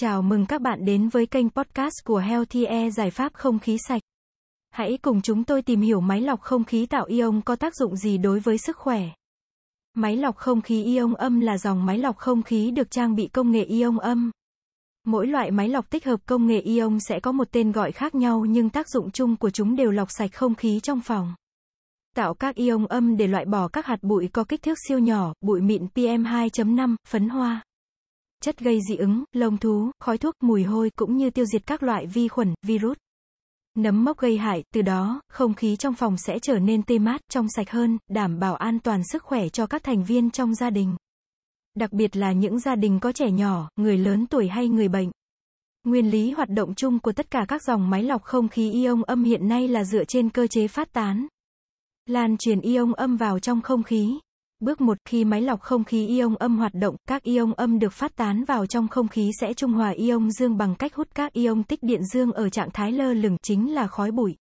Chào mừng các bạn đến với kênh podcast của Healthy Air giải pháp không khí sạch. Hãy cùng chúng tôi tìm hiểu máy lọc không khí tạo ion có tác dụng gì đối với sức khỏe. Máy lọc không khí ion âm là dòng máy lọc không khí được trang bị công nghệ ion âm. Mỗi loại máy lọc tích hợp công nghệ ion sẽ có một tên gọi khác nhau nhưng tác dụng chung của chúng đều lọc sạch không khí trong phòng. Tạo các ion âm để loại bỏ các hạt bụi có kích thước siêu nhỏ, bụi mịn PM2.5, phấn hoa chất gây dị ứng, lông thú, khói thuốc, mùi hôi cũng như tiêu diệt các loại vi khuẩn, virus. Nấm mốc gây hại, từ đó, không khí trong phòng sẽ trở nên tê mát, trong sạch hơn, đảm bảo an toàn sức khỏe cho các thành viên trong gia đình. Đặc biệt là những gia đình có trẻ nhỏ, người lớn tuổi hay người bệnh. Nguyên lý hoạt động chung của tất cả các dòng máy lọc không khí ion âm hiện nay là dựa trên cơ chế phát tán. Lan truyền ion âm vào trong không khí. Bước 1, khi máy lọc không khí ion âm hoạt động, các ion âm được phát tán vào trong không khí sẽ trung hòa ion dương bằng cách hút các ion tích điện dương ở trạng thái lơ lửng, chính là khói bụi.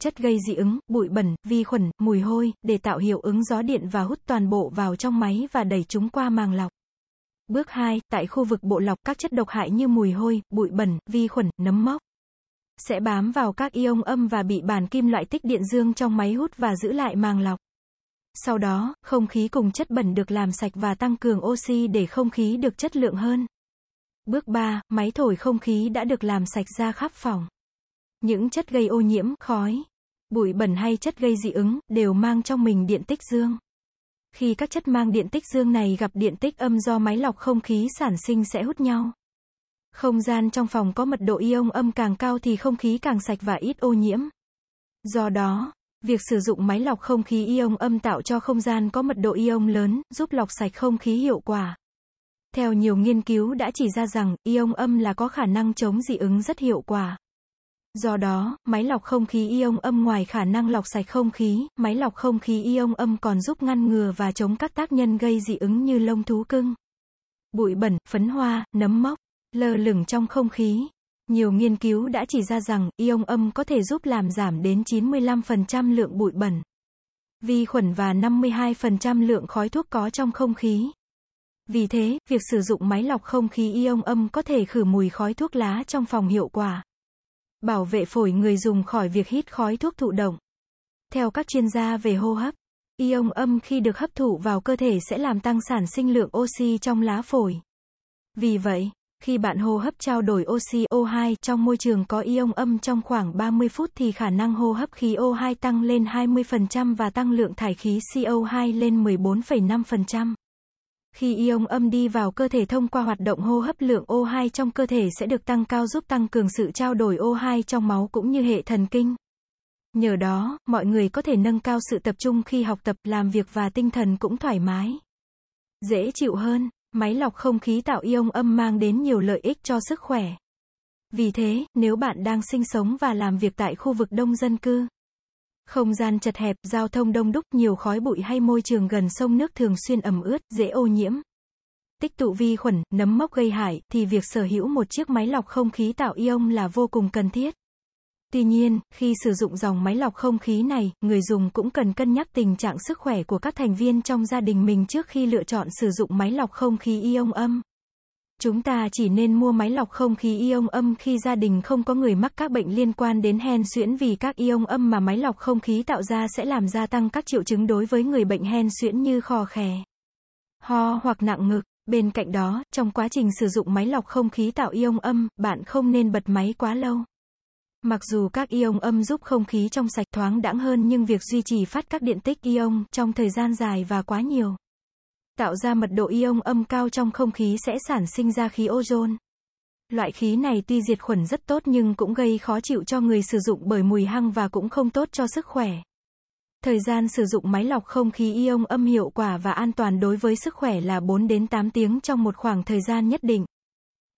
Chất gây dị ứng, bụi bẩn, vi khuẩn, mùi hôi, để tạo hiệu ứng gió điện và hút toàn bộ vào trong máy và đẩy chúng qua màng lọc. Bước 2, tại khu vực bộ lọc, các chất độc hại như mùi hôi, bụi bẩn, vi khuẩn, nấm mốc sẽ bám vào các ion âm và bị bản kim loại tích điện dương trong máy hút và giữ lại màng lọc. Sau đó, không khí cùng chất bẩn được làm sạch và tăng cường oxy để không khí được chất lượng hơn. Bước 3, máy thổi không khí đã được làm sạch ra khắp phòng. Những chất gây ô nhiễm, khói, bụi bẩn hay chất gây dị ứng, đều mang trong mình điện tích dương. Khi các chất mang điện tích dương này gặp điện tích âm do máy lọc không khí sản sinh sẽ hút nhau. Không gian trong phòng có mật độ ion âm càng cao thì không khí càng sạch và ít ô nhiễm. Do đó, Việc sử dụng máy lọc không khí ion âm tạo cho không gian có mật độ ion lớn, giúp lọc sạch không khí hiệu quả. Theo nhiều nghiên cứu đã chỉ ra rằng, ion âm là có khả năng chống dị ứng rất hiệu quả. Do đó, máy lọc không khí ion âm ngoài khả năng lọc sạch không khí, máy lọc không khí ion âm còn giúp ngăn ngừa và chống các tác nhân gây dị ứng như lông thú cưng, bụi bẩn, phấn hoa, nấm mốc, lơ lửng trong không khí. Nhiều nghiên cứu đã chỉ ra rằng, ion âm có thể giúp làm giảm đến 95% lượng bụi bẩn, vi khuẩn và 52% lượng khói thuốc có trong không khí. Vì thế, việc sử dụng máy lọc không khí ion âm có thể khử mùi khói thuốc lá trong phòng hiệu quả. Bảo vệ phổi người dùng khỏi việc hít khói thuốc thụ động. Theo các chuyên gia về hô hấp, ion âm khi được hấp thụ vào cơ thể sẽ làm tăng sản sinh lượng oxy trong lá phổi. Vì vậy, khi bạn hô hấp trao đổi oxy O2 trong môi trường có ion âm trong khoảng 30 phút thì khả năng hô hấp khí O2 tăng lên 20% và tăng lượng thải khí CO2 lên 14,5%. Khi ion âm đi vào cơ thể thông qua hoạt động hô hấp lượng O2 trong cơ thể sẽ được tăng cao giúp tăng cường sự trao đổi O2 trong máu cũng như hệ thần kinh. Nhờ đó, mọi người có thể nâng cao sự tập trung khi học tập, làm việc và tinh thần cũng thoải mái. Dễ chịu hơn. Máy lọc không khí tạo ion âm mang đến nhiều lợi ích cho sức khỏe. Vì thế, nếu bạn đang sinh sống và làm việc tại khu vực đông dân cư, không gian chật hẹp, giao thông đông đúc, nhiều khói bụi hay môi trường gần sông nước thường xuyên ẩm ướt, dễ ô nhiễm, tích tụ vi khuẩn, nấm mốc gây hại, thì việc sở hữu một chiếc máy lọc không khí tạo ion là vô cùng cần thiết. Tuy nhiên, khi sử dụng dòng máy lọc không khí này, người dùng cũng cần cân nhắc tình trạng sức khỏe của các thành viên trong gia đình mình trước khi lựa chọn sử dụng máy lọc không khí ion âm. Chúng ta chỉ nên mua máy lọc không khí ion âm khi gia đình không có người mắc các bệnh liên quan đến hen suyễn vì các ion âm mà máy lọc không khí tạo ra sẽ làm gia tăng các triệu chứng đối với người bệnh hen suyễn như khò khè, ho hoặc nặng ngực. Bên cạnh đó, trong quá trình sử dụng máy lọc không khí tạo ion âm, bạn không nên bật máy quá lâu. Mặc dù các ion âm giúp không khí trong sạch thoáng đãng hơn nhưng việc duy trì phát các điện tích ion trong thời gian dài và quá nhiều, tạo ra mật độ ion âm cao trong không khí sẽ sản sinh ra khí ozone. Loại khí này tuy diệt khuẩn rất tốt nhưng cũng gây khó chịu cho người sử dụng bởi mùi hăng và cũng không tốt cho sức khỏe. Thời gian sử dụng máy lọc không khí ion âm hiệu quả và an toàn đối với sức khỏe là 4 đến 8 tiếng trong một khoảng thời gian nhất định.